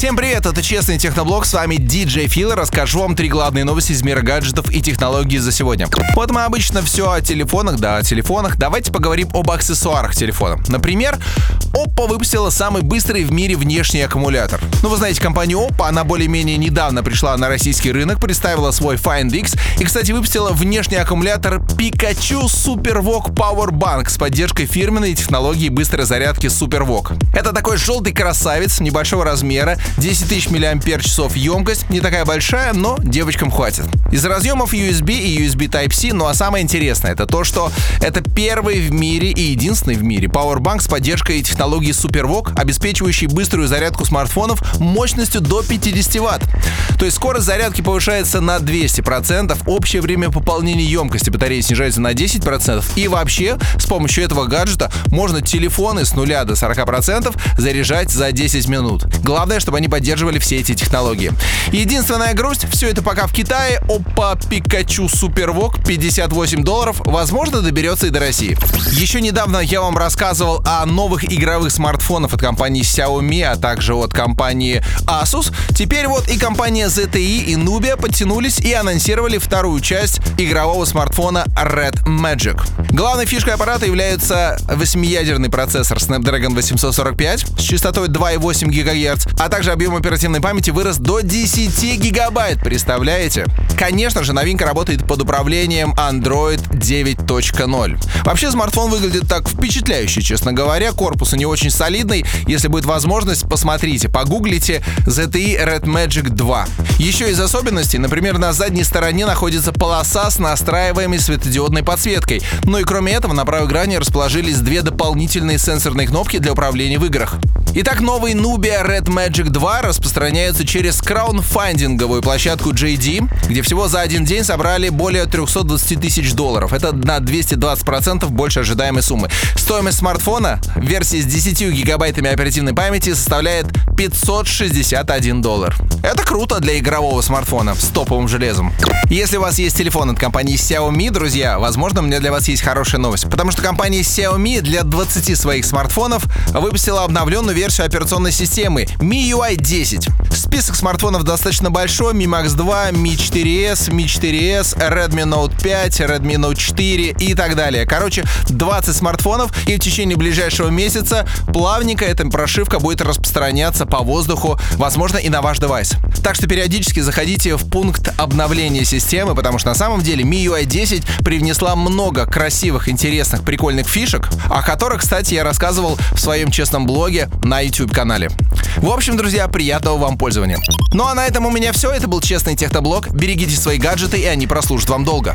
Всем привет, это Честный Техноблог, с вами DJ Фил, расскажу вам три главные новости из мира гаджетов и технологий за сегодня. Вот мы обычно все о телефонах, да, о телефонах. Давайте поговорим об аксессуарах телефона. Например, Oppo выпустила самый быстрый в мире внешний аккумулятор. Ну, вы знаете, компания Oppo, она более-менее недавно пришла на российский рынок, представила свой Find X и, кстати, выпустила внешний аккумулятор Pikachu SuperVOOC Power Bank с поддержкой фирменной технологии быстрой зарядки SuperVOOC. Это такой желтый красавец небольшого размера, 10 тысяч мАч емкость, не такая большая, но девочкам хватит. Из разъемов USB и USB Type-C, ну а самое интересное, это то, что это первый в мире и единственный в мире Powerbank с поддержкой технологии SuperVOOC, обеспечивающий быструю зарядку смартфонов мощностью до 50 Вт. То есть скорость зарядки повышается на 200%, общее время пополнения емкости батареи снижается на 10%, и вообще с помощью этого гаджета можно телефоны с нуля до 40% заряжать за 10 минут. Главное, чтобы они поддерживали все эти технологии. Единственная грусть, все это пока в Китае. Опа, Пикачу Супервок 58 долларов, возможно, доберется и до России. Еще недавно я вам рассказывал о новых игровых смартфонах от компании Xiaomi, а также от компании Asus. Теперь вот и компания ZTE и Nubia подтянулись и анонсировали вторую часть игрового смартфона Red Magic. Главной фишкой аппарата является восьмиядерный процессор Snapdragon 845 с частотой 2,8 ГГц, а также объем оперативной памяти вырос до 10 гигабайт, представляете? Конечно же, новинка работает под управлением Android 9.0. Вообще, смартфон выглядит так впечатляюще, честно говоря. Корпус у него очень солидный. Если будет возможность, посмотрите, погуглите ZTE Red Magic 2. Еще из особенностей, например, на задней стороне находится полоса с настраиваемой светодиодной подсветкой. Ну и кроме этого, на правой грани расположились две дополнительные сенсорные кнопки для управления в играх. Итак, новый Nubia Red Magic 2 распространяется через краунфандинговую площадку JD, где всего за один день собрали более 320 тысяч долларов. Это на 220% больше ожидаемой суммы. Стоимость смартфона в версии с 10 гигабайтами оперативной памяти составляет 561 доллар. Это круто для игрового смартфона с топовым железом. Если у вас есть телефон от компании Xiaomi, друзья, возможно, у меня для вас есть хорошая новость. Потому что компания Xiaomi для 20 своих смартфонов выпустила обновленную версию операционной системы MIUI 10. Список смартфонов достаточно большой. Mi Max 2, Mi 4s, Mi 4s, Redmi Note 5, Redmi Note 4 и так далее. Короче, 20 смартфонов, и в течение ближайшего месяца плавненько эта прошивка будет распространяться по воздуху, возможно, и на ваш девайс. Так что периодически заходите в пункт обновления системы, потому что на самом деле MIUI 10 привнесла много красивых, интересных, прикольных фишек, о которых, кстати, я рассказывал в своем честном блоге на YouTube-канале. В общем, друзья, приятного вам пользования. Ну а на этом у меня все. Это был Честный Техноблог. Берегите свои гаджеты, и они прослужат вам долго.